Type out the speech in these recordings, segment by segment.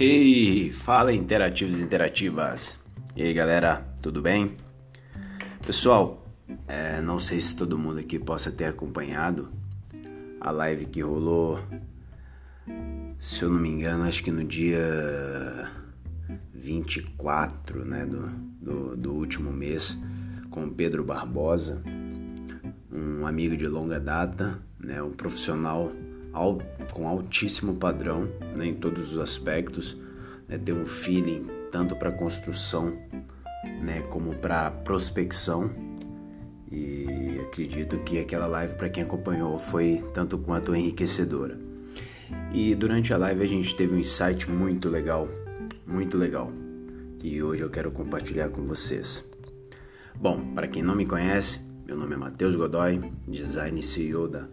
Hey, fala interativos e interativas. E aí galera, tudo bem? Pessoal, é, não sei se todo mundo aqui possa ter acompanhado a live que rolou, se eu não me engano, acho que no dia 24 né, do, do, do último mês, com Pedro Barbosa, um amigo de longa data, né, um profissional com altíssimo padrão né, em todos os aspectos, né, ter um feeling tanto para construção né, como para prospecção. E acredito que aquela live, para quem acompanhou, foi tanto quanto enriquecedora. E durante a live a gente teve um insight muito legal, muito legal, que hoje eu quero compartilhar com vocês. Bom, para quem não me conhece, meu nome é Matheus Godoy, design CEO da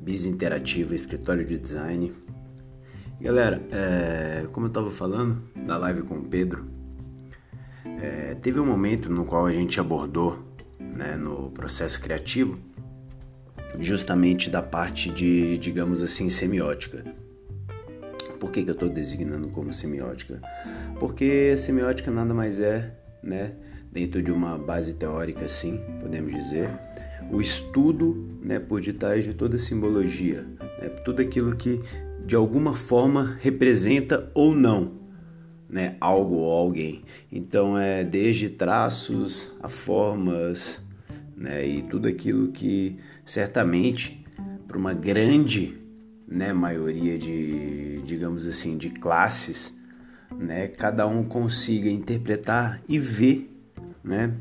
Biz Interativa, escritório de design. Galera, é, como eu estava falando na live com o Pedro, é, teve um momento no qual a gente abordou né, no processo criativo justamente da parte de, digamos assim, semiótica. Por que, que eu estou designando como semiótica? Porque semiótica nada mais é, né, dentro de uma base teórica, assim, podemos dizer, o estudo né, por detrás de toda simbologia, né, tudo aquilo que de alguma forma representa ou não né, algo ou alguém. Então é desde traços a formas né, e tudo aquilo que certamente para uma grande né, maioria de, digamos assim, de classes, né, cada um consiga interpretar e ver né,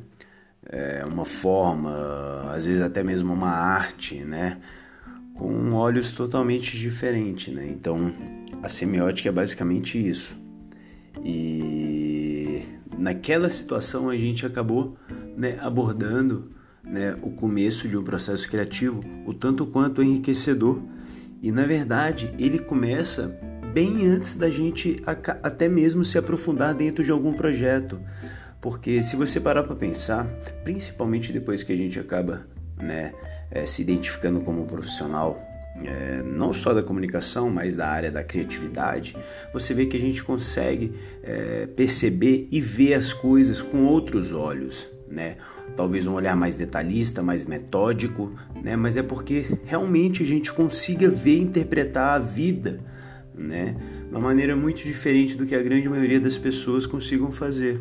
é, uma forma, às vezes até mesmo uma arte, né? Com olhos totalmente diferentes, né? Então, a semiótica é basicamente isso. E naquela situação a gente acabou né, abordando né, o começo de um processo criativo o tanto quanto enriquecedor. E na verdade ele começa bem antes da gente até mesmo se aprofundar dentro de algum projeto. Porque se você parar para pensar, principalmente depois que a gente acaba né, é, se identificando como um profissional, é, não só da comunicação, mas da área da criatividade, você vê que a gente consegue é, perceber e ver as coisas com outros olhos. Né? Talvez um olhar mais detalhista, mais metódico, né? mas é porque realmente a gente consiga ver e interpretar a vida né? de uma maneira muito diferente do que a grande maioria das pessoas consigam fazer.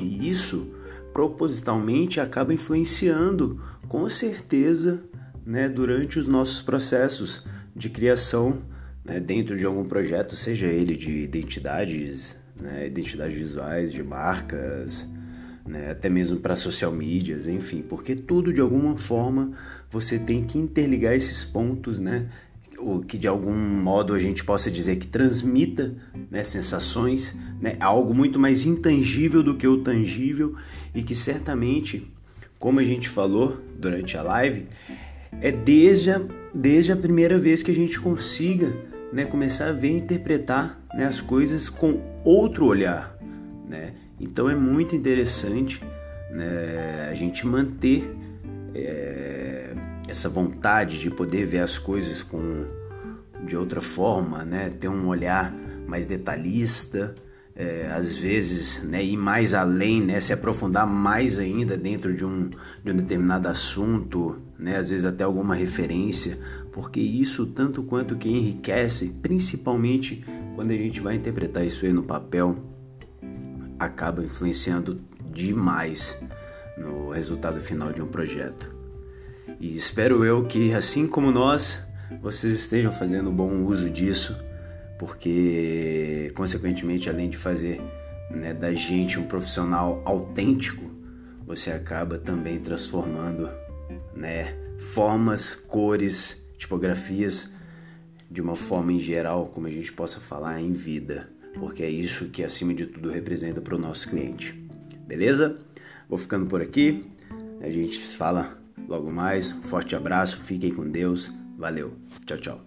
E isso propositalmente acaba influenciando com certeza né, durante os nossos processos de criação né, dentro de algum projeto, seja ele de identidades, né, identidades visuais, de marcas, né, até mesmo para social medias, enfim, porque tudo de alguma forma você tem que interligar esses pontos, né, o que de algum modo a gente possa dizer que transmita né, sensações, né, algo muito mais intangível do que o tangível e que certamente, como a gente falou durante a live, é desde a, desde a primeira vez que a gente consiga né, começar a ver e interpretar né, as coisas com outro olhar. Né? Então é muito interessante né, a gente manter. É, essa vontade de poder ver as coisas com de outra forma, né? Ter um olhar mais detalhista, é, às vezes, né, ir mais além, né, se aprofundar mais ainda dentro de um, de um determinado assunto, né, às vezes até alguma referência, porque isso tanto quanto que enriquece, principalmente quando a gente vai interpretar isso aí no papel, acaba influenciando demais no resultado final de um projeto. E espero eu que, assim como nós, vocês estejam fazendo bom uso disso, porque, consequentemente, além de fazer né, da gente um profissional autêntico, você acaba também transformando né, formas, cores, tipografias de uma forma em geral, como a gente possa falar, em vida, porque é isso que acima de tudo representa para o nosso cliente. Beleza? Vou ficando por aqui. A gente fala logo mais. Um forte abraço, fiquem com Deus. Valeu. Tchau, tchau.